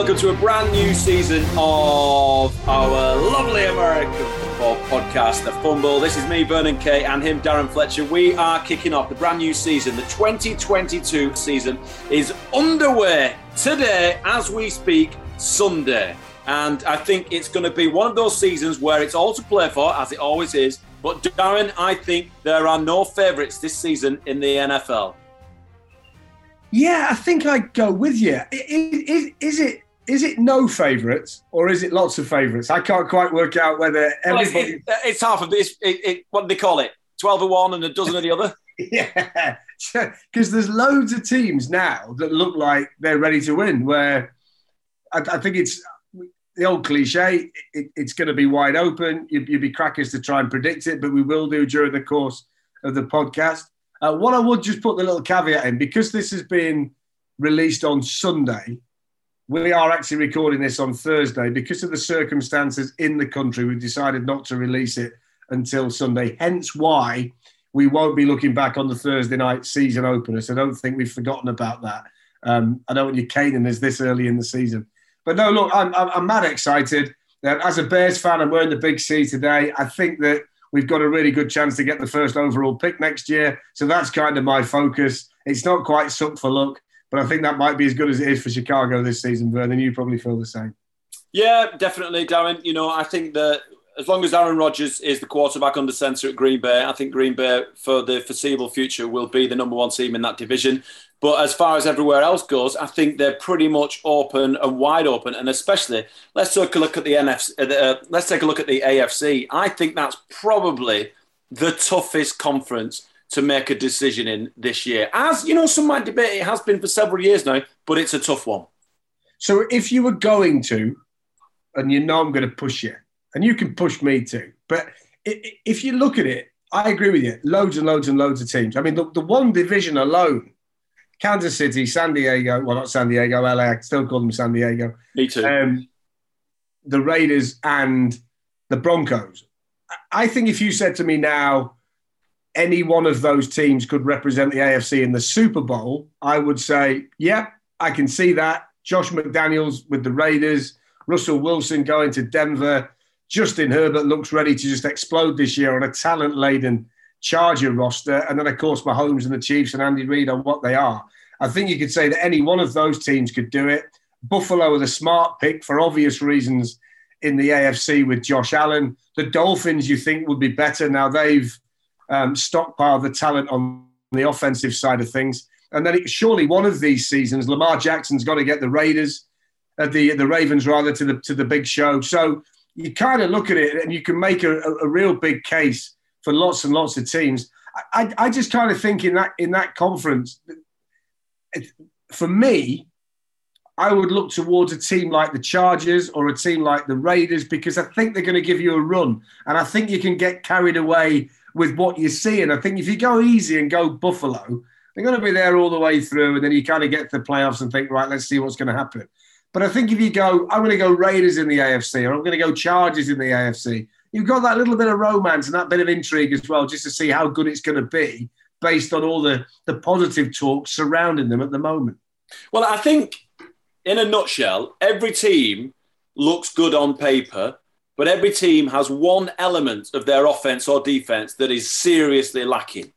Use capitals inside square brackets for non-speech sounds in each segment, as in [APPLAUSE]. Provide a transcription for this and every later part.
Welcome to a brand new season of our lovely American football podcast, The Fumble. This is me, Vernon Kay, and him, Darren Fletcher. We are kicking off the brand new season. The 2022 season is underway today as we speak, Sunday. And I think it's going to be one of those seasons where it's all to play for, as it always is. But, Darren, I think there are no favourites this season in the NFL. Yeah, I think I'd go with you. I- i- Is, is it is it no favourites or is it lots of favourites? I can't quite work out whether Well, it's, everybody. it- it's half of this. It, it, what do they call it? 12 of one and a dozen of the other? [LAUGHS] Yeah, because there's loads of teams now that look like they're ready to win. Where I, I think it's the old cliche: it, it's going to be wide open. You'd, you'd be crackers to try and predict it, but we will do during the course of the podcast. Uh, what I would just put the little caveat in because this has been released on Sunday. We are actually recording this on Thursday because of the circumstances in the country. We've decided not to release it until Sunday. Hence why we won't be looking back on the Thursday night season opener. So I don't think we've forgotten about that. Um, I don't want you caning us this early in the season. But no, look, I'm, I'm, I'm mad excited. Uh, as a Bears fan, I'm wearing the big C today. I think that we've got a really good chance to get the first overall pick next year. So that's kind of my focus. It's not quite suck for luck, but I think that might be as good as it is for Chicago this season, Vernon. You probably feel the same. Yeah, definitely, Darren. You know, I think that as long as Aaron Rodgers is the quarterback under centre at Green Bay, I think Green Bay for the foreseeable future will be the number one team in that division. But as far as everywhere else goes, I think they're pretty much open and wide open. And especially, let's take a look at the NFC. Uh, uh, let's take a look at the AFC. I think that's probably the toughest conference to make a decision in this year. As you know, some might debate it has been for several years now, but it's a tough one. So if you were going to, and you know I'm going to push you, and you can push me too, but if you look at it, I agree with you. Loads and loads and loads of teams. I mean, the, the one division alone, Kansas City, San Diego, well, not San Diego, LA, I still call them San Diego, Me too. um, the Raiders and the Broncos. I think if you said to me now, any one of those teams could represent the AFC in the Super Bowl, I would say, yeah, I can see that. Josh McDaniels with the Raiders, Russell Wilson going to Denver, Justin Herbert looks ready to just explode this year on a talent laden Charger roster. And then, of course, Mahomes and the Chiefs and Andy Reid on what they are. I think you could say that any one of those teams could do it. Buffalo are the smart pick for obvious reasons in the AFC with Josh Allen. The Dolphins, you think, would be better now they've um, stockpiled the talent on the offensive side of things. And then it, surely one of these seasons, Lamar Jackson's got to get the Raiders, uh, the the Ravens rather, to the to the big show. So you kind of look at it and you can make a, a, a real big case for lots and lots of teams. I, I, I just kind of think in that in that conference, it, for me, I would look towards a team like the Chargers or a team like the Raiders because I think they're going to give you a run, and I think you can get carried away with what you see. And I think if you go easy and go Buffalo, They're going to be there all the way through, and then you kind of get to the playoffs and think, right, let's see what's going to happen. But I think if you go, I'm going to go Raiders in the AFC, or I'm going to go Chargers in the AFC, you've got that little bit of romance and that bit of intrigue as well, just to see how good it's going to be based on all the, the positive talk surrounding them at the moment. Well, I think in a nutshell, every team looks good on paper, but every team has one element of their offense or defense that is seriously lacking.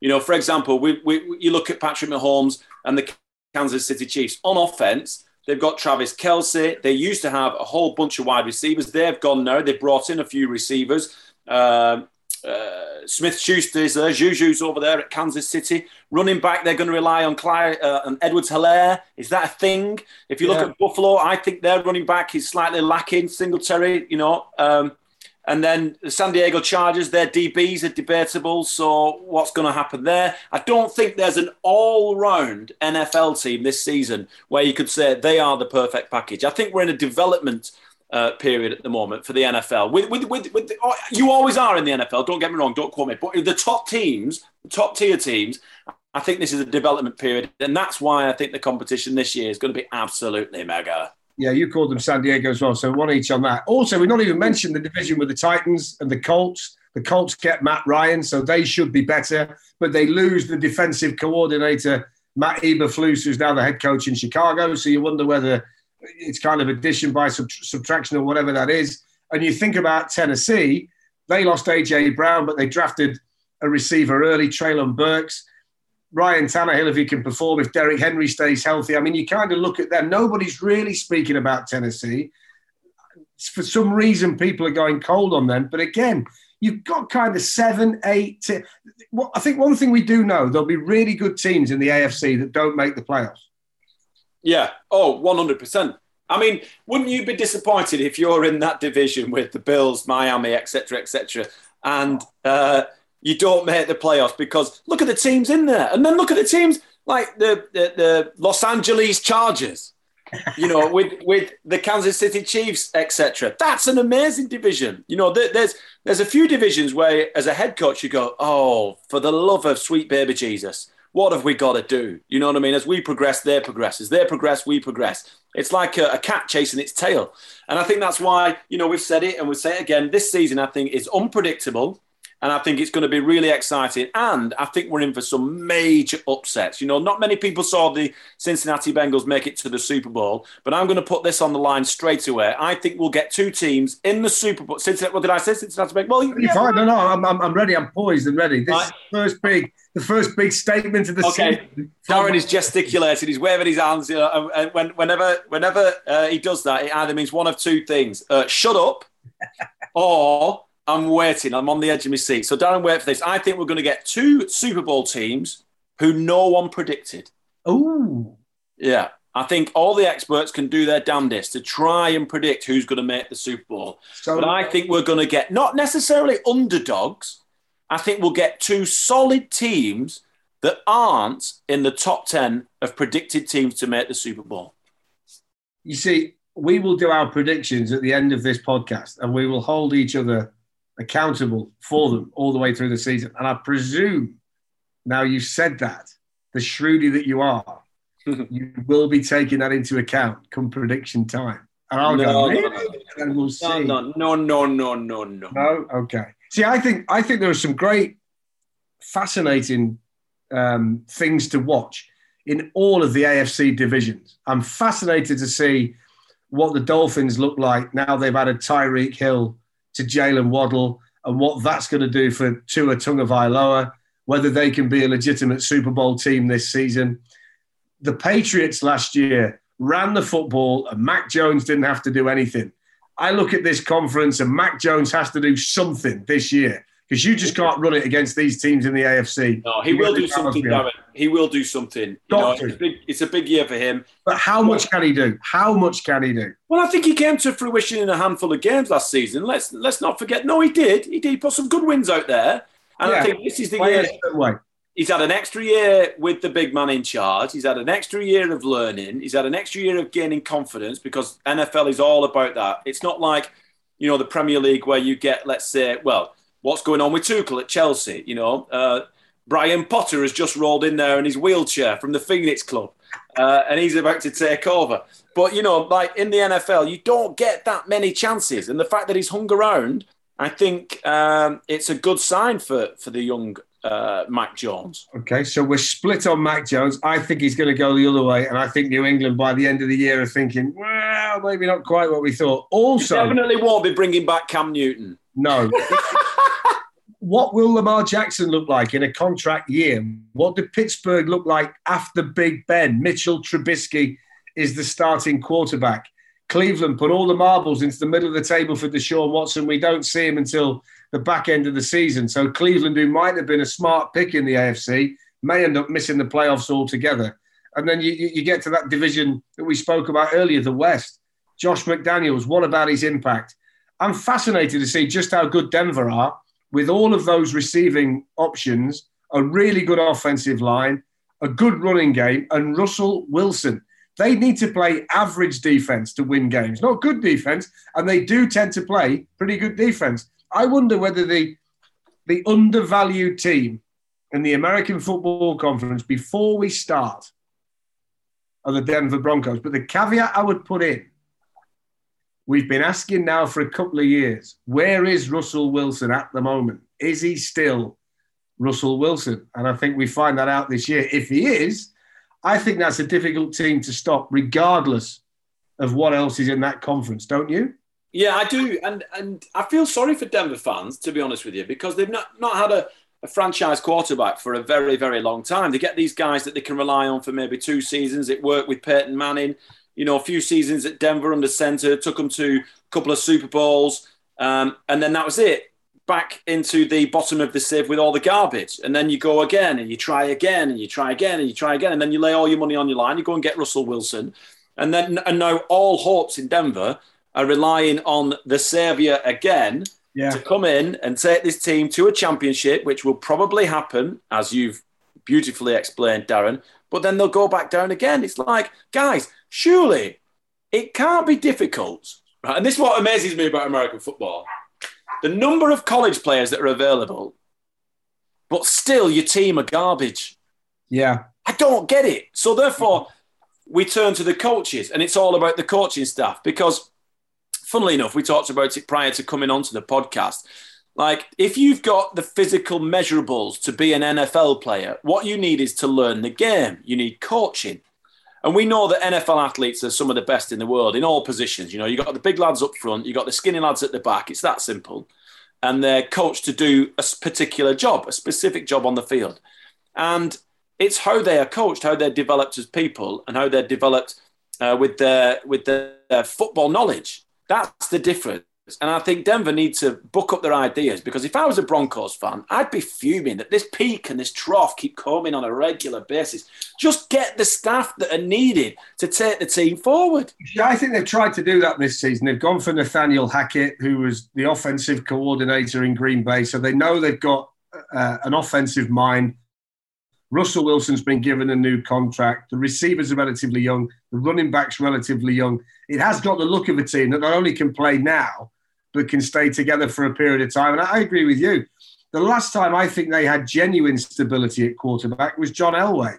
You know, for example, we, we, you look at Patrick Mahomes and the Kansas City Chiefs on offense. They've got Travis Kelce. They used to have a whole bunch of wide receivers. They've gone now. They've brought in a few receivers. Um, uh, Smith Schuster is there. Juju's over there at Kansas City. Running back, they're going to rely on Clyde, uh, on Edwards Helaire. Is that a thing? If you look yeah. at Buffalo, I think their running back is slightly lacking. Singletary, you know. Um, and then the San Diego Chargers, their DBs are debatable. So what's going to happen there? I don't think there's an all-round NFL team this season where you could say they are the perfect package. I think we're in a development uh, period at the moment for the NFL. With, with, with, with the, oh, you always are in the NFL. Don't get me wrong. Don't quote me. But the top teams, top tier teams, I think this is a development period, and that's why I think the competition this year is going to be absolutely mega. Yeah, you called them San Diego as well, so one each on that. Also, we've not even mentioned the division with the Titans and the Colts. The Colts get Matt Ryan, so they should be better, but they lose the defensive coordinator Matt Eberflus, who's now the head coach in Chicago. So you wonder whether it's kind of addition by sub- subtraction or whatever that is. And you think about Tennessee, they lost AJ Brown, but they drafted a receiver early, Treylon Burks. Ryan Tannehill, if he can perform, if Derrick Henry stays healthy. I mean, you kind of look at them. Nobody's really speaking about Tennessee. For some reason, people are going cold on them. But again, you've got kind of seven, eight. Well, I think one thing we do know there'll be really good teams in the AFC that don't make the playoffs. Yeah. Oh, 100%. I mean, wouldn't you be disappointed if you're in that division with the Bills, Miami, etc., etc., and uh, you don't make the playoffs because look at the teams in there, and then look at the teams like the the, the Los Angeles Chargers, you know, [LAUGHS] with with the Kansas City Chiefs, etc. That's an amazing division. You know, there's there's a few divisions where, as a head coach, you go, oh, for the love of sweet baby Jesus, what have we got to do? You know what I mean? As we progress, they progress. As they progress, we progress. It's like a, a, cat chasing its tail. And I think that's why, you know, we've said it and we'll say it again. This season, I think, is unpredictable. And I think it's going to be really exciting. And I think we're in for some major upsets. You know, not many people saw the Cincinnati Bengals make it to the Super Bowl, but I'm going to put this on the line straight away. I think we'll get two teams in the Super Bowl. Cincinnati, what did I say? Cincinnati Bengals? Well, you, yeah, fine. No, no, I'm, I'm, ready. I'm poised and ready. This right. first big, the first big statement of the okay. season. Darren is gesticulating. He's waving his hands. You know, and when, whenever, whenever uh, he does that, it either means one of two things: uh, shut up, [LAUGHS] or I'm waiting. I'm on the edge of my seat. So, Darren, wait for this. I think we're going to get two Super Bowl teams who no one predicted. Oh, yeah. I think all the experts can do their damnedest to try and predict who's going to make the Super Bowl. So, but I think we're going to get not necessarily underdogs. I think we'll get two solid teams that aren't in the top 10 of predicted teams to make the Super Bowl. You see, we will do our predictions at the end of this podcast and we will hold each other accountable for them all the way through the season. And I presume now you've said that, the shrewdy that you are, [LAUGHS] you will be taking that into account come prediction time. And I'll no, go, really? No, and we'll see. No, no, no, no, no, no. No? Okay. See, I think I think there are some great, fascinating um, things to watch in all of the AFC divisions. I'm fascinated to see what the Dolphins look like now they've added Tyreek Hill to Jaylen Waddle and what that's going to do for Tua Tagovailoa, whether they can be a legitimate Super Bowl team this season. The Patriots last year ran the football and Mac Jones didn't have to do anything. I look at this conference and Mac Jones has to do something this year because you just can't run it against these teams in the AFC. No, he will do something, Darren. He will do something. You know, it's, a big, it's, a big, year for him. But how much can he do? How much can he do? Well, I think he came to fruition in a handful of games last season. Let's let's not forget. No, he did. He did. He put some good wins out there. And yeah. I think this is the year. He's had an extra year with the big man in charge. He's had an extra year of learning. He's had an extra year of gaining confidence because NFL is all about that. It's not like, you know, the Premier League where you get, let's say, well, what's going on with Tuchel at Chelsea. You know, uh, Brian Potter has just rolled in there in his wheelchair from the Phoenix Club, uh, and he's about to take over. But you know, like in the NFL, you don't get that many chances, and the fact that he's hung around, I think um, it's a good sign for for the young uh, Mac Jones. Okay, so we're split on Mac Jones. I think he's going to go the other way, and I think New England by the end of the year are thinking, well, maybe not quite what we thought. Also, you definitely won't be bringing back Cam Newton. No. [LAUGHS] what will Lamar Jackson look like in a contract year? What did Pittsburgh look like after Big Ben? Mitchell Trubisky is the starting quarterback. Cleveland put all the marbles into the middle of the table for Deshaun Watson. We don't see him until the back end of the season. So Cleveland, who might have been a smart pick in the AFC, may end up missing the playoffs altogether. And then you, you get to that division that we spoke about earlier, the West. Josh McDaniels, what about his impact? I'm fascinated to see just how good Denver are with all of those receiving options, a really good offensive line, a good running game, and Russell Wilson. They need to play average defense to win games, not good defense, and they do tend to play pretty good defense. I wonder whether the the undervalued team in the American Football Conference before we start are the Denver Broncos. But the caveat I would put in We've been asking now for a couple of years where is Russell Wilson at the moment? Is he still Russell Wilson? And I think we find that out this year. If he is, I think that's a difficult team to stop, regardless of what else is in that conference, don't you? Yeah, I do, and and I feel sorry for Denver fans to be honest with you because they've not not had a, a franchise quarterback for a very very long time. They get these guys that they can rely on for maybe two seasons. It worked with Peyton Manning you know, a few seasons at Denver under center, took them to a couple of Super Bowls, um, and then that was it. Back into the bottom of the sieve with all the garbage, and then you go again, and you try again, and you try again, and you try again, and then you lay all your money on your line. You go and get Russell Wilson, and then and now all hopes in Denver are relying on the savior again yeah. to come in and take this team to a championship, which will probably happen, as you've beautifully explained, Darren. But then they'll go back down again. It's like, guys, surely it can't be difficult. Right? And this is what amazes me about American football the number of college players that are available, but still your team are garbage. Yeah. I don't get it. So therefore, we turn to the coaches, and it's all about the coaching staff because, funnily enough, we talked about it prior to coming onto the podcast. Like, if you've got the physical measurables to be an NFL player, what you need is to learn the game. You need coaching. And we know that NFL athletes are some of the best in the world in all positions. You know, you've got the big lads up front, you've got the skinny lads at the back. It's that simple. And they're coached to do a particular job, a specific job on the field. And it's how they are coached, how they're developed as people, and how they're developed uh, with their with their football knowledge. That's the difference. And I think Denver needs to book up their ideas because if I was a Broncos fan, I'd be fuming that this peak and this trough keep coming on a regular basis. Just get the staff that are needed to take the team forward. Yeah, I think they've tried to do that this season. They've gone for Nathaniel Hackett, who was the offensive coordinator in Green Bay. So they know they've got uh, an offensive mind. Russell Wilson's been given a new contract. The receivers are relatively young. The running backs relatively young. It has got the look of a team that not only can play now, but can stay together for a period of time. And I agree with you. The last time I think they had genuine stability at quarterback was John Elway.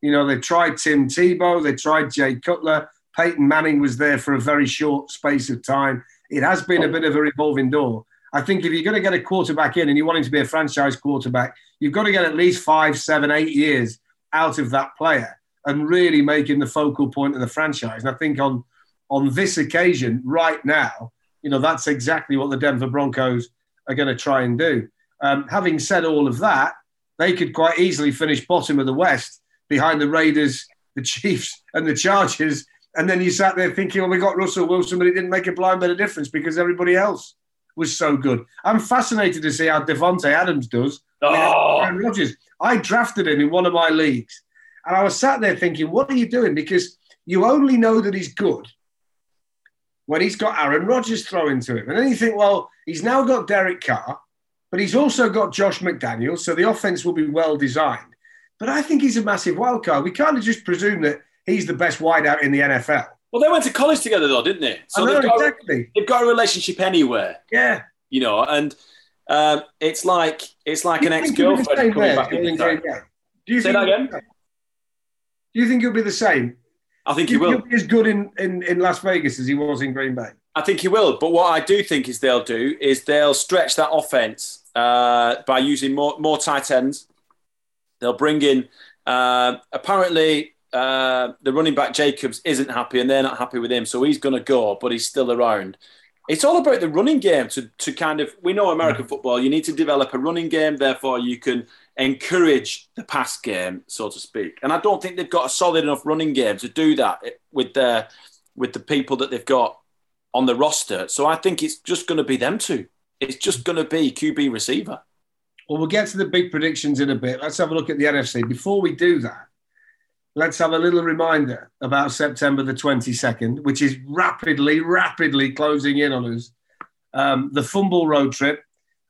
You know, they tried Tim Tebow, they tried Jay Cutler. Peyton Manning was there for a very short space of time. It has been a bit of a revolving door. I think if you're going to get a quarterback in and you want him to be a franchise quarterback, you've got to get at least five, seven, eight years out of that player and really him the focal point of the franchise. And I think on on this occasion, right now, you know, that's exactly what the Denver Broncos are going to try and do. Um, having said all of that, they could quite easily finish bottom of the West behind the Raiders, the Chiefs, and the Chargers. And then you sat there thinking, well, we got Russell Wilson, but it didn't make a blind bit of difference because everybody else was so good. I'm fascinated to see how Davante Adams does. Oh. Aaron Rodgers. I drafted him in one of my leagues. And I was sat there thinking, what are you doing? Because you only know that he's good when he's got Aaron Rodgers throwing to him. And then you think, well, he's now got Derek Carr, but he's also got Josh McDaniels, so the offense will be well designed. But I think he's a massive wild card. We can't just presume that he's the best wideout in the NFL. Well, they went to college together, though, didn't they? So know, they've, got exactly. they've got a relationship anywhere. Yeah. You know, and Um, it's like it's like an ex-girlfriend coming back in time. Do you Say think that again. Do you think he'll be the same? I think he will. he'll be as good in, in, in Las Vegas as he was in Green Bay? I think he will. But what I do think is they'll do is they'll stretch that offense uh, by using more more tight ends. They'll bring in. Uh, apparently, uh, the running back Jacobs isn't happy, and they're not happy with him, so he's going to go, but he's still around. It's all about the running game to, to kind of. We know American mm. football. You need to develop a running game, therefore you can encourage the pass game, so to speak. And I don't think they've got a solid enough running game to do that with the with the people that they've got on the roster. So I think it's just going to be them two. It's just mm. going to be QB receiver. Well, we'll get to the big predictions in a bit. Let's have a look at the NFC. Before we do that, let's have a little reminder about September the 22nd, which is rapidly, rapidly closing in on us. Um, the Fumble Road Trip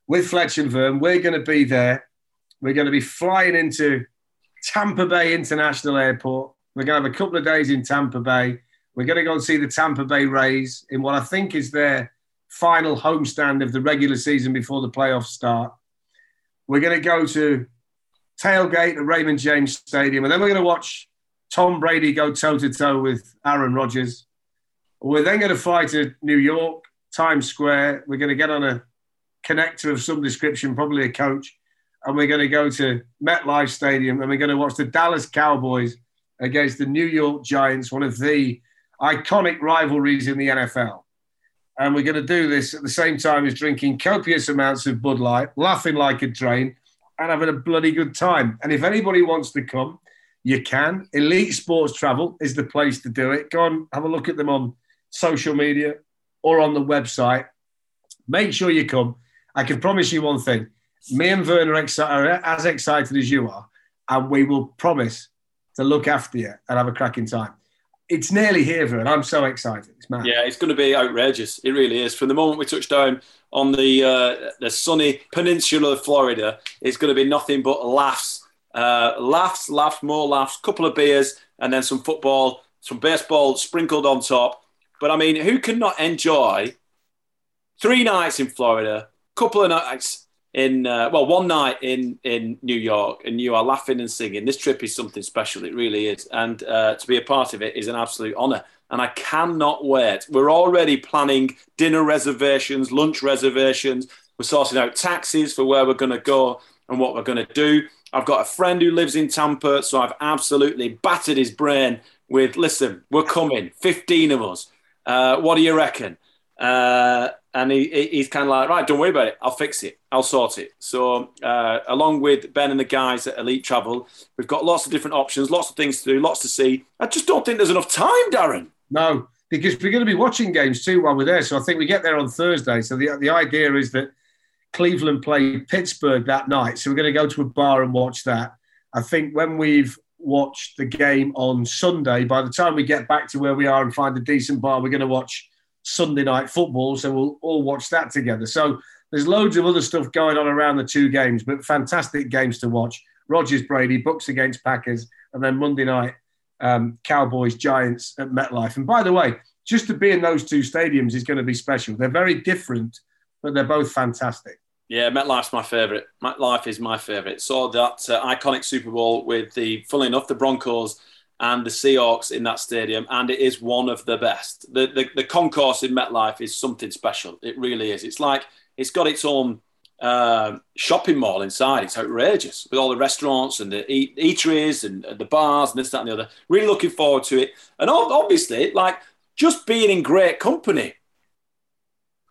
with Fletch and Vern. We're going to be there. We're going to be flying into Tampa Bay International Airport. We're going to have a couple of days in Tampa Bay. We're going to go and see the Tampa Bay Rays in what I think is their final homestand of the regular season before the playoffs start. We're going to go to tailgate at Raymond James Stadium, and then we're going to watch Tom Brady go toe to toe with Aaron Rodgers. We're then going to fly to New York, Times Square. We're going to get on a connector of some description, probably a coach, and we're going to go to MetLife Stadium and we're going to watch the Dallas Cowboys against the New York Giants, one of the iconic rivalries in the NFL. And we're going to do this at the same time as drinking copious amounts of Bud Light, laughing like a train, and having a bloody good time. And if anybody wants to come, you can. Elite Sports Travel is the place to do it. Go and have a look at them on social media or on the website. Make sure you come. I can promise you one thing. Me and exci- are as excited as you are, and we will promise to look after you and have a cracking time. It's nearly here, Vern. I'm so excited. It's mad. Yeah, it's going to be outrageous. It really is. From the moment we touch down on the uh, the sunny peninsula of Florida, it's going to be nothing but laughs, uh, laughs, laughs, more laughs, couple of beers, and then some football, some baseball sprinkled on top. But I mean, who can not enjoy three nights in Florida, couple of nights in uh, well, one night in in New York, and you are laughing and singing. This trip is something special. It really is, and uh, to be a part of it is an absolute honour. And I cannot wait. We're already planning dinner reservations, lunch reservations. We're sorting out taxis for where we're going to go and what we're going to do. I've got a friend who lives in Tampa, so I've absolutely battered his brain with, listen, we're coming, 15 of us. Uh, what do you reckon? Uh, and he, he- he's kind of like, right, don't worry about it. I'll fix it. I'll sort it. So, uh, along with Ben and the guys at Elite Travel, we've got lots of different options, lots of things to do, lots to see. I just don't think there's enough time, Darren. No, because we're going to be watching games too while we're there. So I think we get there on Thursday. So the, the idea is that Cleveland play Pittsburgh that night. So we're going to go to a bar and watch that. I think when we've watched the game on Sunday, by the time we get back to where we are and find a decent bar, we're going to watch Sunday night football. So we'll all watch that together. So there's loads of other stuff going on around the two games, but fantastic games to watch. Rodgers Brady, Bucks against Packers, and then Monday night, um, Cowboys Giants at MetLife. And by the way, just to be in those two stadiums is going to be special. They're very different, but they're both fantastic. Yeah, MetLife's my favourite. MetLife is my favourite. Saw that uh, iconic Super Bowl with the, funnily enough, the Broncos and the Seahawks in that stadium, and it is one of the best. The, the, the concourse in MetLife is something special. It really is. It's like it's got its own uh, shopping mall inside. It's outrageous with all the restaurants and the eat, eateries and, and the bars and this, that, and the other. Really looking forward to it. And obviously, like just being in great company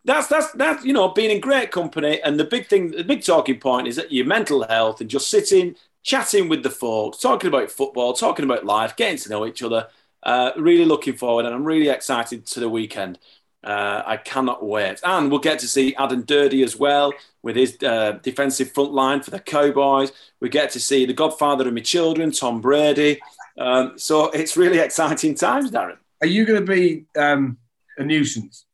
that's that's that's you know being in great company and the big thing the big talking point is that your mental health and just sitting chatting with the folks talking about football talking about life getting to know each other uh, really looking forward and i'm really excited to the weekend. Uh, i cannot wait. And we'll get to see Aden Durde as well with his uh, defensive front line for the cowboys. We get to see the godfather of my children tom brady. Um, so it's really [LAUGHS] exciting times darren. Are you going to be um, a nuisance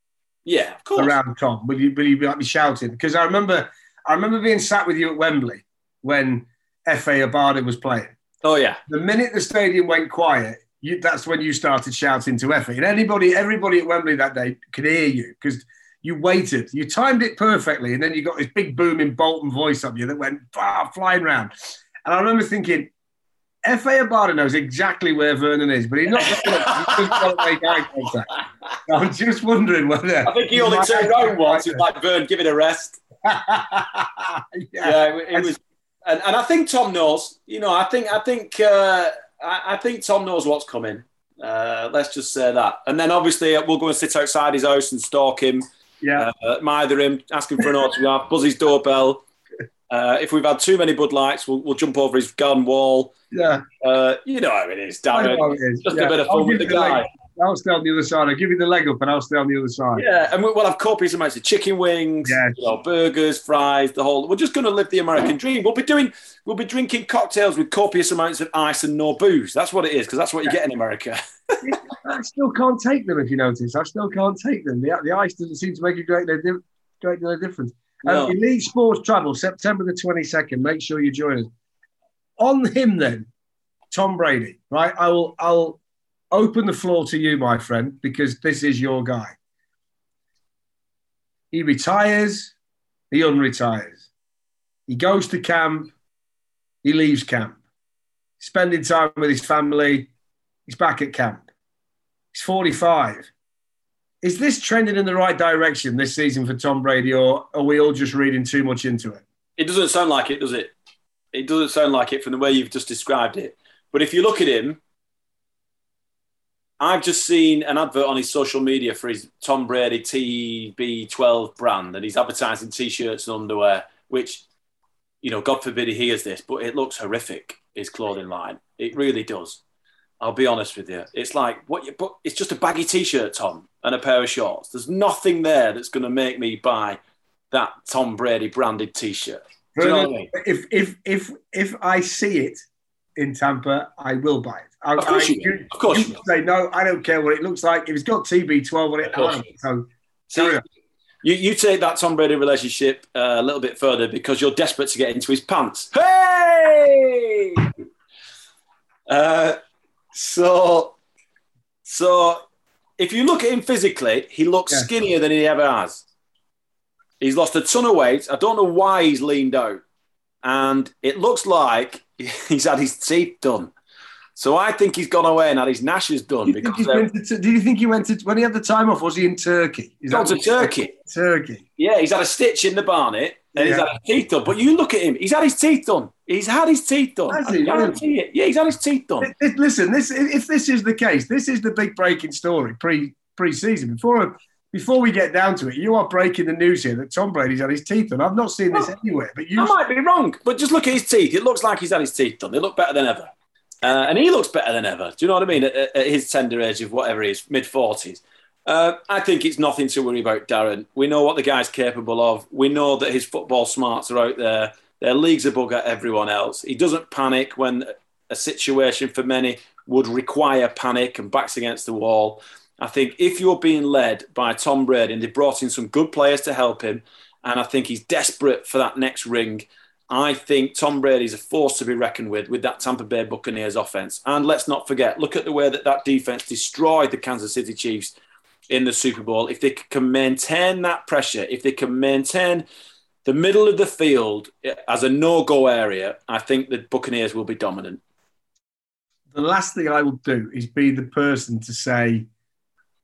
yeah of course around Tom? Will you, will you be like me shouting? Because I remember, I remember being sat with you at Wembley when Efe Obada was playing. oh yeah The minute the stadium went quiet, you, that's when you started shouting to Efe. And anybody, everybody at Wembley that day could hear you because you waited, you timed it perfectly, and then you got this big booming Bolton voice on you that went ah, flying round. And I remember thinking, Efe Obada knows exactly where Vernon is, but he's not he's just got to make eye contact. So I'm just wondering whether. I think he only turned around once. He's like, Vern, give it a rest. [LAUGHS] yeah. Yeah, it, it was. And, and I think Tom knows. You know, I think I think uh, I, I think Tom knows what's coming. Uh, let's just say that. And then obviously we'll go and sit outside his house and stalk him, Yeah. uh, mither him, ask him for an autograph, buzz his doorbell. Uh, if we've had too many Bud Lights, we'll, we'll jump over his garden wall. yeah. Uh, you know how it is, I Darren. know it is. Just Yeah. a bit of fun with give the you leg- guy. I'll stay on the other side. I'll give you the leg up and I'll stay on the other side. Yeah, and we- we'll have copious amounts of chicken wings, Yes. you know, burgers, fries, the whole. We're just going to live the American dream. We'll be doing, we'll be drinking cocktails with copious amounts of ice and no booze. That's what it is, because that's what you get in America. [LAUGHS] I still can't take them if you notice. I still can't take them. The, the ice doesn't seem to make a great deal, great deal of difference. No. Um, Elite Sports Travel, September the 22nd. Make sure you join us. On him then, Tom Brady, right? I will I'll open the floor to you, my friend, because this is your guy. He retires, he unretires. He goes to camp, he leaves camp. Spending time with his family, he's back at camp. He's 45. Is this trending in the right direction this season for Tom Brady, or are we all just reading too much into it? It doesn't sound like it, does it? It doesn't sound like it from the way you've just described it. But if you look at him, I've just seen an advert on his social media for his Tom Brady TB12 brand, and he's advertising t-shirts and underwear, which, you know, God forbid he hears this, but it looks horrific. His clothing line, it really does. I'll be honest with you. It's like what you, but it's just a baggy t-shirt, Tom, and a pair of shorts. There's nothing there that's going to make me buy that Tom Brady branded t-shirt. You know I mean? If if if if I see it in Tampa, I will buy it. I, Of course I, you will. Of course you will. say no. I don't care what it looks like. If it's got TB12 on it, I you don't. so you, you take that Tom Brady relationship uh, a little bit further because you're desperate to get into his pants. Hey! [LAUGHS] Uh, so, so if you look at him physically, he looks Yeah. skinnier than he ever has. He's lost a ton of weight. I don't know why he's leaned out, and it looks like [LAUGHS] he's had his teeth done. So I think he's gone away and had his gnashes done Do you, think because he's to, do you think he went to when he had the time off? Was he in Turkey? Is gone to Turkey. Turkey. Yeah, he's had a stitch in the barnet and he's had his teeth done. But you look at him, he's had his teeth done. He's had his teeth done. Has I he? guarantee it. Yeah, he's had his teeth done. Th- th- Listen, this if this is the case, this is the big breaking story pre pre season. Before before we get down to it, you are breaking the news here that Tom Brady's had his teeth done. I've not seen this anywhere, but you I might be wrong, but just look at his teeth. It looks like he's had his teeth done. They look better than ever. Uh, and he looks better than ever. Do you know what I mean? At, at- at his tender age of whatever he is, mid 40s. Uh, I think it's nothing to worry about, Darren. We know what the guy's capable of. We know that his football smarts are out there. Their league's a bug at everyone else. He doesn't panic when a situation for many would require panic and backs against the wall. I think if you're being led by Tom Brady and they brought in some good players to help him, and I think he's desperate for that next ring. I think Tom Brady's a force to be reckoned with with that Tampa Bay Buccaneers offense. And let's not forget, look at the way that that defense destroyed the Kansas City Chiefs in the Super Bowl. If they can maintain that pressure, if they can maintain the middle of the field as a no-go area, I think the Buccaneers will be dominant. the last thing I will do is be the person to say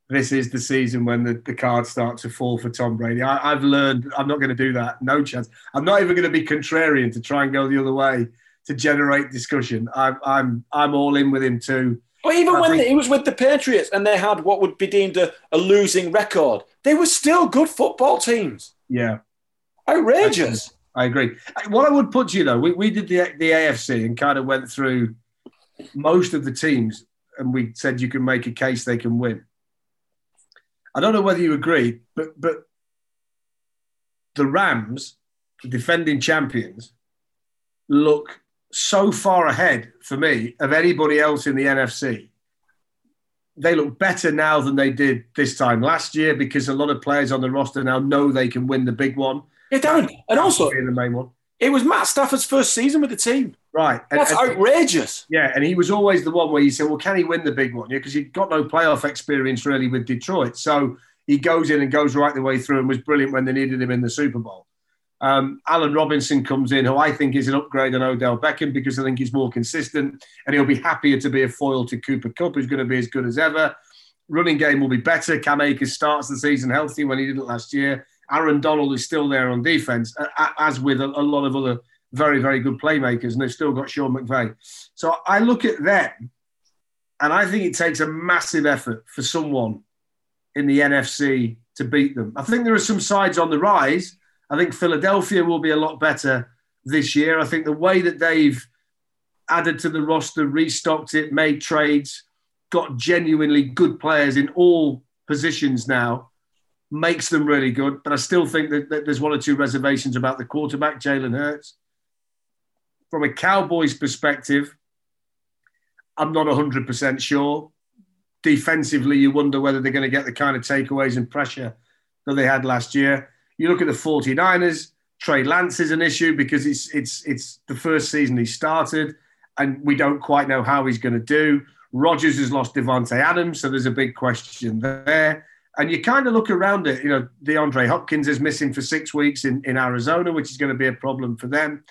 this is the season when the, the cards start to fall for Tom Brady. I, I've learned I'm not going to do that. No chance. I'm not even going to be contrarian to try and go the other way to generate discussion. I'm I'm I'm all in with him too. But even when he was with the Patriots and they had what would be deemed a, a losing record, they were still good football teams. Yeah, Outrageous. I agree. What I would put to you though, we, we did the the AFC and kind of went through most of the teams, and we said you can make a case they can win. I don't know whether you agree, but but the Rams, the defending champions, look so far ahead for me of anybody else in the NFC. They look better now than they did this time last year because a lot of players on the roster now know they can win the big one. Yeah, Darren. And also, being the main one. it was Matt Stafford's first season with the team. Right. That's and- outrageous. yeah, and he was always the one where you said, well, can he win the big one? Yeah, because he'd got no playoff experience really with Detroit. So he goes in and goes right the way through and was brilliant when they needed him in the Super Bowl. Um, Allen Robinson comes in, who I think is an upgrade on Odell Beckham because I think he's more consistent and he'll be happier to be a foil to Cooper Kupp, who's going to be as good as ever. Running game will be better. Cam Akers starts the season healthy when he didn't last year. Aaron Donald is still there on defense, as with a, a lot of other very, very good playmakers, and they've still got Sean McVay. So I look at them, and I think it takes a massive effort for someone in the NFC to beat them. I think there are some sides on the rise. I think Philadelphia will be a lot better this year. I think the way that they've added to the roster, restocked it, made trades, got genuinely good players in all positions now makes them really good. But I still think that, that there's one or two reservations about the quarterback, Jalen Hurts. From a Cowboys perspective, I'm not 100% sure. Defensively, you wonder whether they're going to get the kind of takeaways and pressure that they had last year. You look at the 49ers, Trey Lance is an issue because it's it's it's the first season he started, and we don't quite know how he's going to do. Rodgers has lost Davante Adams, so there's a big question there. And you kind of look around it, you know, DeAndre Hopkins is missing for six weeks in, in Arizona, which is going to be a problem for them.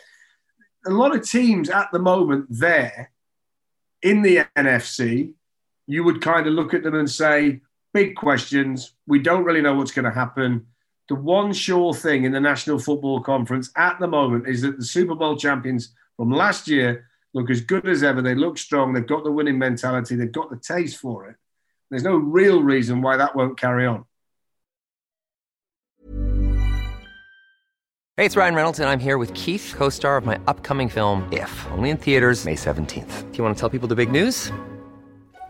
A lot of teams at the moment there in the NFC, you would kind of look at them and say, big questions. We don't really know what's going to happen. The one sure thing in the National Football Conference at the moment is that the Super Bowl champions from last year look as good as ever. They look strong. They've got the winning mentality. They've got the taste for it. There's no real reason why that won't carry on. Hey, it's Ryan Reynolds, and I'm here with Keith, co star of my upcoming film, If, only in theaters, May 17th. Do you want to tell people the big news?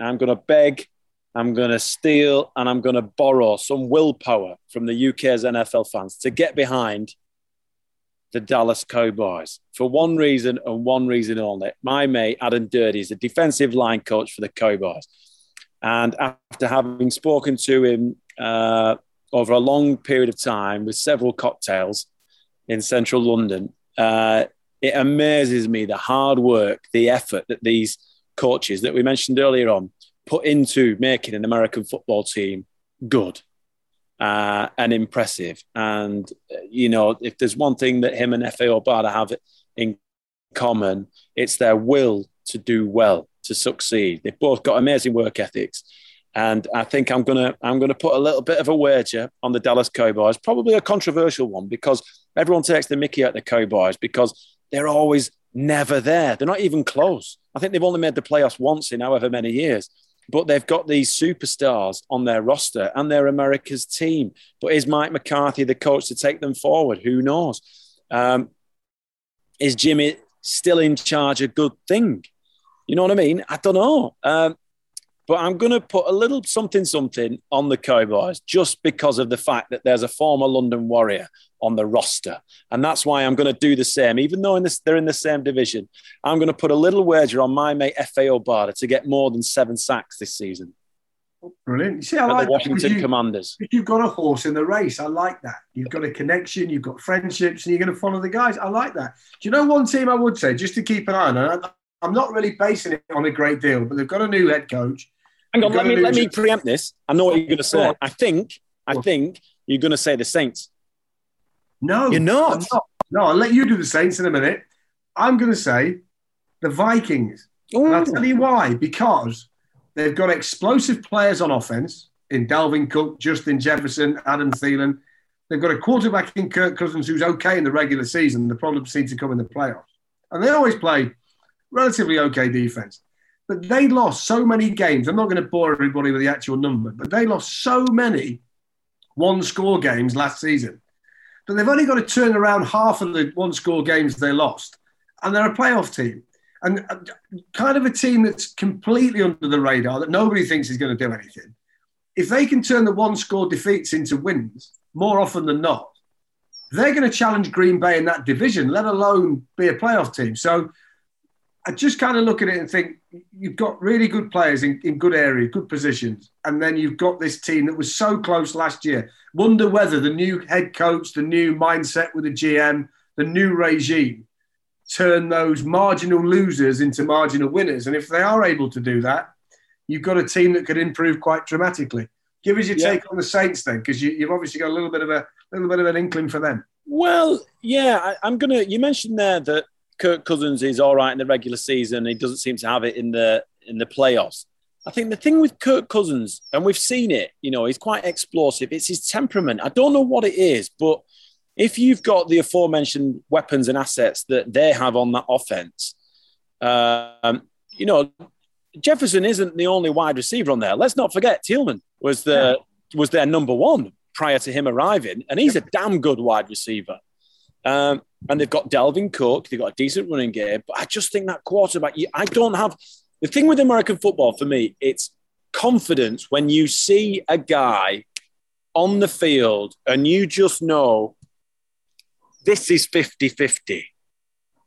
I'm going to beg, I'm going to steal, and I'm going to borrow some willpower from the UK's NFL fans to get behind the Dallas Cowboys for one reason and one reason only. My mate, Aden Durde, is the defensive line coach for the Cowboys. And after having spoken to him uh, over a long period of time with several cocktails in central London, uh, it amazes me the hard work, the effort that these coaches that we mentioned earlier on put into making an American football team good uh, and impressive. And, you know, if there's one thing that him and Efe Obada have in common, it's their will to do well, to succeed. They've both got amazing work ethics. And I think I'm gonna I'm gonna put a little bit of a wager on the Dallas Cowboys, probably a controversial one because everyone takes the Mickey at the Cowboys because they're always never there. They're not even close. I think they've only made the playoffs once in however many years. But they've got these superstars on their roster and they're America's team. But is Mike McCarthy the coach to take them forward? Who knows? Um, is Jimmy still in charge a good thing? You know what I mean? I don't know. Um, but I'm going to put a little something something on the Cowboys just because of the fact that there's a former London Warrior on the roster. And that's why I'm going to do the same. Even though in this, they're in the same division, I'm going to put a little wager on my mate Efe Obada to get more than seven sacks this season. Brilliant. You see, I like the Washington you, Commanders. You've got a horse in the race. I like that. You've got a connection, you've got friendships, and you're going to follow the guys. I like that. Do you know one team I would say, just to keep an eye on? I'm not really basing it on a great deal, but they've got a new head coach. Hang on, let me let me preempt this. I know what you're going to say. I think I think you're going to say the Saints. No, you're not. not. No, I'll let you do the Saints in a minute. I'm going to say the Vikings. Ooh. And I'll tell you why. Because they've got explosive players on offense in Dalvin Cook, Justin Jefferson, Adam Thielen. They've got a quarterback in Kirk Cousins who's okay in the regular season. The problems seem to come in the playoffs. And they always play relatively okay defense. But they lost so many games. I'm not going to bore everybody with the actual number, but they lost so many one score games last season. But they've only got to turn around half of the one score games they lost. And they're a playoff team. And uh, kind of a team that's completely under the radar that nobody thinks is going to do anything. If they can turn the one score defeats into wins more often than not, they're going to challenge Green Bay in that division, let alone be a playoff team. So I just kind of look at it and think you've got really good players in, in good areas, good positions, and then you've got this team that was so close last year. Wonder whether the new head coach, the new mindset with the GM, the new regime turn those marginal losers into marginal winners. And if they are able to do that, you've got a team that could improve quite dramatically. Give us your yeah. take on the Saints then, because you, have obviously got a little bit of a little bit of an inkling for them. Well, yeah, I, I'm gonna. You mentioned there that Kirk Cousins is all right in the regular season. He doesn't seem to have it in the in the playoffs. I think the thing with Kirk Cousins, and we've seen it, you know, he's quite explosive. It's his temperament. I don't know what it is, but if you've got the aforementioned weapons and assets that they have on that offense, um, you know, Jefferson isn't the only wide receiver on there. Let's not forget Thielen was the yeah. was their number one prior to him arriving, and he's a damn good wide receiver. Um, and they've got Dalvin Cook. They've got a decent running game. But I just think that quarterback, I don't have the thing with American football for me, it's confidence when you see a guy on the field and you just know this is 50 50.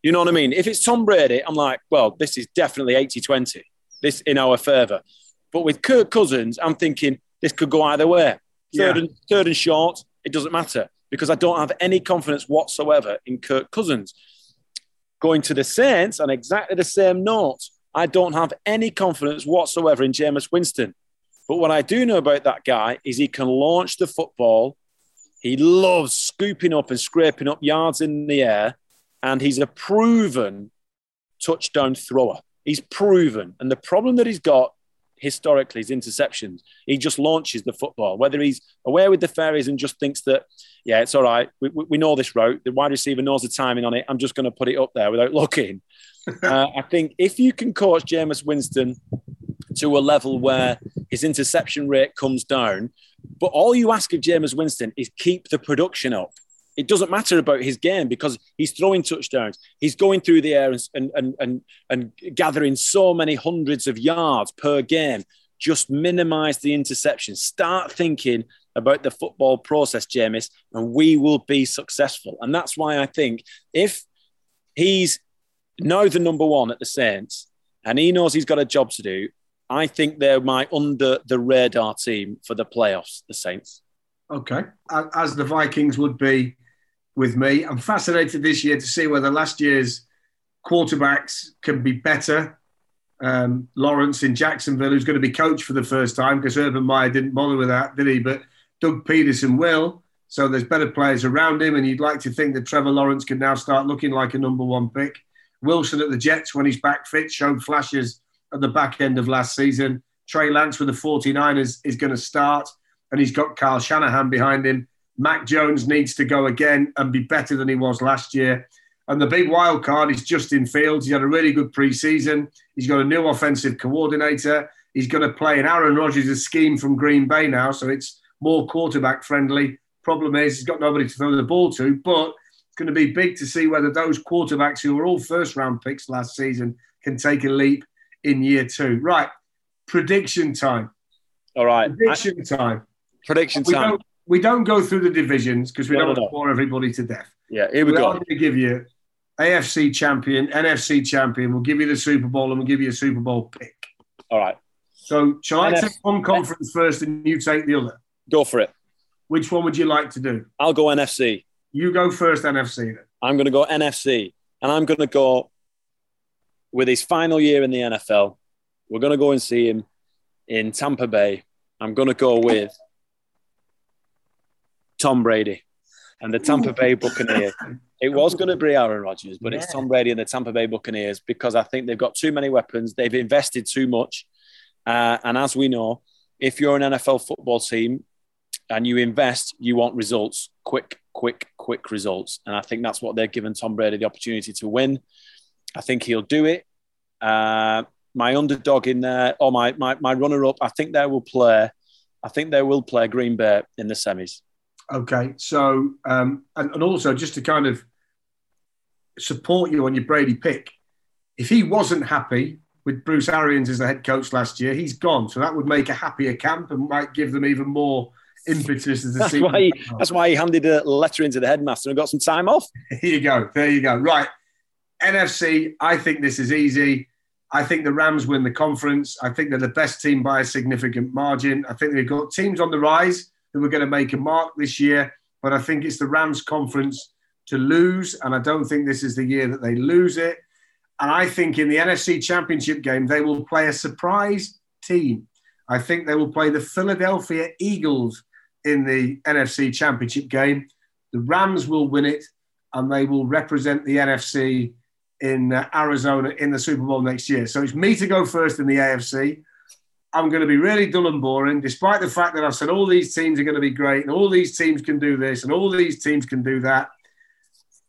You know what I mean? If it's Tom Brady, I'm like, well, this is definitely 80 20, this in our favor. But with Kirk Cousins, I'm thinking this could go either way. Third, yeah. and, third and short, it doesn't matter because I don't have any confidence whatsoever in Kirk Cousins. Going to the Saints on exactly the same note, I don't have any confidence whatsoever in Jameis Winston. But what I do know about that guy is he can launch the football. He loves scooping up and scraping up yards in the air. And he's a proven touchdown thrower. He's proven. And the problem that he's got historically his interceptions. He just launches the football, whether he's aware with the fairies and just thinks that, yeah, it's all right. We, we know this route. The wide receiver knows the timing on it. I'm just going to put it up there without looking. [LAUGHS] uh, I think if you can coach Jameis Winston to a level where his interception rate comes down, but all you ask of Jameis Winston is keep the production up it doesn't matter about his game because he's throwing touchdowns. He's going through the air and, and, and, and gathering so many hundreds of yards per game. Just minimize the interceptions. Start thinking about the football process, Jameis, and we will be successful. And that's why I think if he's now the number one at the Saints and he knows he's got a job to do, I think they're my under the radar team for the playoffs, the Saints. Okay. As the Vikings would be with me. I'm fascinated this year to see whether last year's quarterbacks can be better. Um, Lawrence in Jacksonville, who's going to be coach for the first time because Urban Meyer didn't bother with that, did he? But Doug Pederson will. So there's better players around him, and you'd like to think that Trevor Lawrence can now start looking like a number one pick. Wilson at the Jets, when he's back fit, showed flashes at the back end of last season. Trey Lance with the 49ers is going to start, and he's got Kyle Shanahan behind him. Mac Jones needs to go again and be better than he was last year. And the big wild card is Justin Fields. He had a really good preseason. He's got a new offensive coordinator. He's going to play in Aaron Rodgers' scheme from Green Bay now, so it's more quarterback friendly. Problem is, he's got nobody to throw the ball to, but it's going to be big to see whether those quarterbacks who were all first round picks last season can take a leap in year two. Right, prediction time. All right, prediction time. Prediction time we don't go through the divisions because we no, don't no, no. bore everybody to death. Yeah, here we We're go. going to give you AFC champion, NFC champion. We'll give you the Super Bowl and we'll give you a Super Bowl pick. All right. So, shall I take one conference first and you take the other? Go for it. Which one would you like to do? I'll go NFC. You go first, NFC then. I'm going to go NFC, and I'm going to go with his final year in the NFL. We're going to go and see him in Tampa Bay. I'm going to go with Tom Brady and the Tampa Bay [LAUGHS] Buccaneers. It was going to be Aaron Rodgers, but yeah. it's Tom Brady and the Tampa Bay Buccaneers because I think they've got too many weapons. They've invested too much. Uh, and as we know, if you're an NFL football team, and you invest, you want results, quick, quick, quick results. And I think that's what they've given Tom Brady the opportunity to win. I think he'll do it. Uh, my underdog in there, or my, my, my runner up, I think they will play. I think they will play Green Bay in the semis. Okay. So, um, and, and also just to kind of support you on your Brady pick, if he wasn't happy with Bruce Arians as the head coach last year, he's gone. So that would make a happier camp and might give them even more impetus as the that's season. Why he, that's why he handed a letter into the headmaster and got some time off. [LAUGHS] Here you go. There you go. Right. NFC, I think this is easy. I think the Rams win the conference. I think they're the best team by a significant margin. I think they've got teams on the rise who are going to make a mark this year, but I think it's the Rams conference to lose. And I don't think this is the year that they lose it. And I think in the NFC Championship game, they will play a surprise team. I think they will play the Philadelphia Eagles in the NFC Championship game. The Rams will win it, and they will represent the NFC in uh, Arizona in the Super Bowl next year. So it's me to go first in the AFC. I'm going to be really dull and boring, despite the fact that I've said all these teams are going to be great and all these teams can do this and all these teams can do that.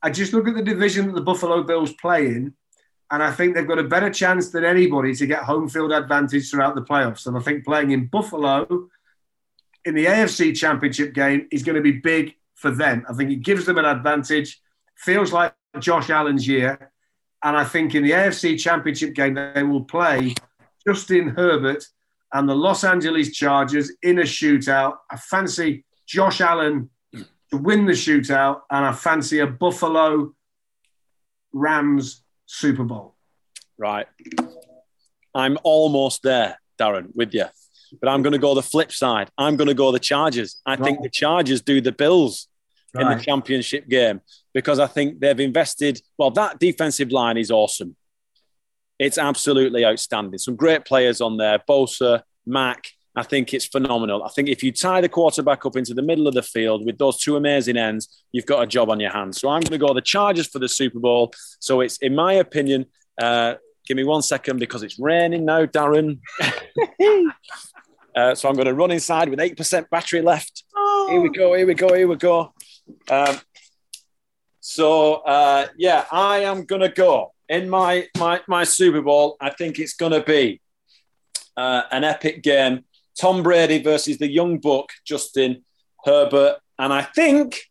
I just look at the division that the Buffalo Bills play in, and I think they've got a better chance than anybody to get home field advantage throughout the playoffs. And I think playing in Buffalo in the AFC Championship game is going to be big for them. I think it gives them an advantage. Feels like Josh Allen's year. And I think in the AFC Championship game, they will play Justin Herbert and the Los Angeles Chargers in a shootout. I fancy Josh Allen to win the shootout, and I fancy a Buffalo Rams Super Bowl. Right. I'm almost there, Darren, with you. But I'm going to go the flip side. I'm going to go the Chargers. I right. think the Chargers do the Bills right. in the championship game because I think they've invested. Well, that defensive line is awesome. It's absolutely outstanding. Some great players on there. Bosa, Mack. I think it's phenomenal. I think if you tie the quarterback up into the middle of the field with those two amazing ends, you've got a job on your hands. So I'm going to go the Chargers for the Super Bowl. So it's, in my opinion, uh, give me one second because it's raining now, Darren. [LAUGHS] uh, so I'm going to run inside with 8% battery left. Oh. Here we go, here we go, here we go. Um, so, uh, yeah, I am going to go in my, my, my Super Bowl. I think it's going to be uh, an epic game Tom Brady versus the young buck, Justin Herbert. And I think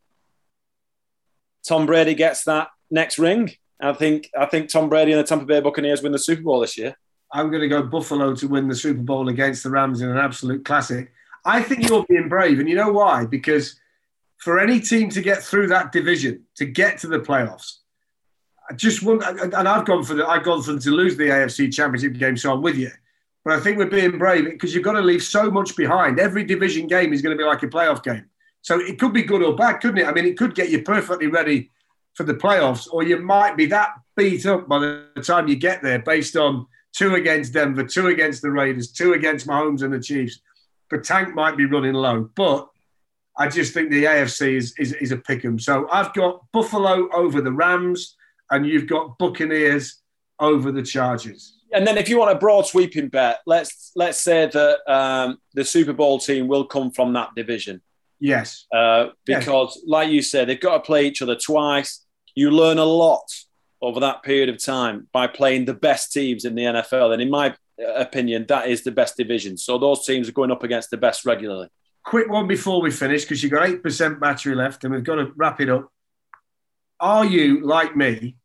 Tom Brady gets that next ring. I think I think Tom Brady and the Tampa Bay Buccaneers win the Super Bowl this year. I'm going to go Buffalo to win the Super Bowl against the Rams in an absolute classic. I think you're being brave, and you know why? Because for any team to get through that division, to get to the playoffs, I just want, and I've gone for the, I've gone for them to lose the AFC Championship game, so I'm with you. But I think we're being brave because you've got to leave so much behind. Every division game is going to be like a playoff game. So it could be good or bad, couldn't it? I mean, it could get you perfectly ready for the playoffs, or you might be that beat up by the time you get there based on two against Denver, two against the Raiders, two against Mahomes and the Chiefs. The tank might be running low, but I just think the AFC is, is, is a pick 'em. So I've got Buffalo over the Rams, and you've got Buccaneers over the Chargers and then if you want a broad sweeping bet, let's let's say that um, the Super Bowl team will come from that division. Yes. Uh, because, yes. like you said, they've got to play each other twice. You learn a lot over that period of time by playing the best teams in the NFL, and in my opinion, that is the best division. So those teams are going up against the best regularly. Quick one before we finish, because you've got eight percent battery left, and we've got to wrap it up. Are you like me,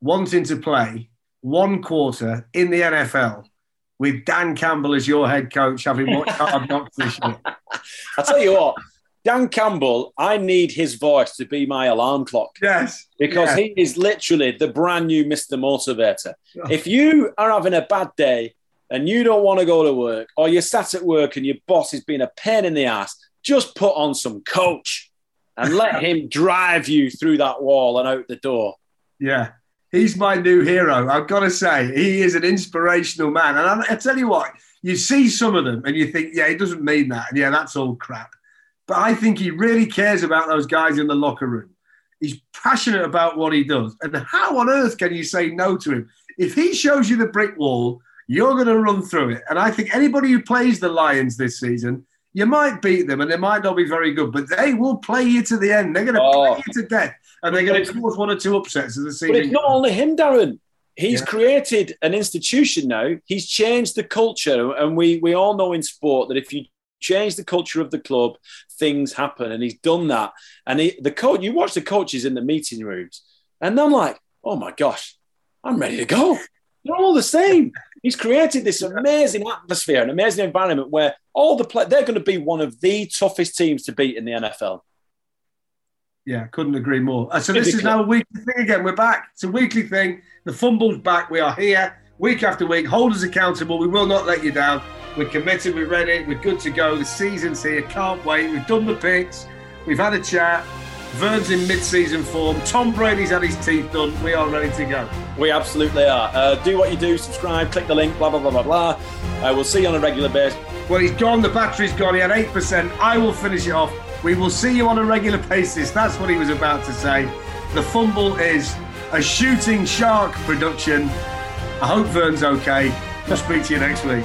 wanting to play one quarter in the NFL with Dan Campbell as your head coach, having watched [LAUGHS] Hard Knocks this year? I'll tell you what, Dan Campbell, I need his voice to be my alarm clock. Yes. Because yes. he is literally the brand new Mr. Motivator. Oh. If you are having a bad day and you don't want to go to work, or you're sat at work and your boss is being a pain in the ass, just put on some coach and let [LAUGHS] him drive you through that wall and out the door. Yeah he's my new hero. I've got to say, he is an inspirational man. And I, I, tell you what, you see some of them and you think, yeah, he doesn't mean that. And yeah, that's all crap. But I think he really cares about those guys in the locker room. He's passionate about what he does. And how on earth can you say no to him? If he shows you the brick wall, you're going to run through it. And I think anybody who plays the Lions this season, You might beat them, and they might not be very good, but they will play you to the end. They're going to Oh. play you to death, and they're going to cause one or two upsets as the season. But it's not only him, Darren. He's Yeah. created an institution now. He's changed the culture, and we we all know in sport that if you change the culture of the club, things happen, and he's done that. And he, the coach, you watch the coaches in the meeting rooms, and I'm like, oh my gosh, I'm ready to go. They're all the same. He's created this amazing atmosphere, an amazing environment where all the play they're going to be one of the toughest teams to beat in the NFL. Yeah, couldn't agree more. Uh, so this is now a weekly thing again. We're back. It's a weekly thing. The fumble's back. We are here week after week. Hold us accountable. We will not let you down. We're committed. We're ready. We're good to go. The season's here. Can't wait. We've done the picks. We've had a chat. Vern's in mid-season form. Tom Brady's had his teeth done. We are ready to go. We absolutely are. Uh, do what you do, subscribe, click the link, blah, blah, blah, blah, blah. Uh, we'll see you on a regular basis. Well, he's gone. The battery's gone. He had 8%. I will finish it off. We will see you on a regular basis. That's what he was about to say. The fumble is a shooting shark production. I hope Vern's okay. We'll speak to you next week.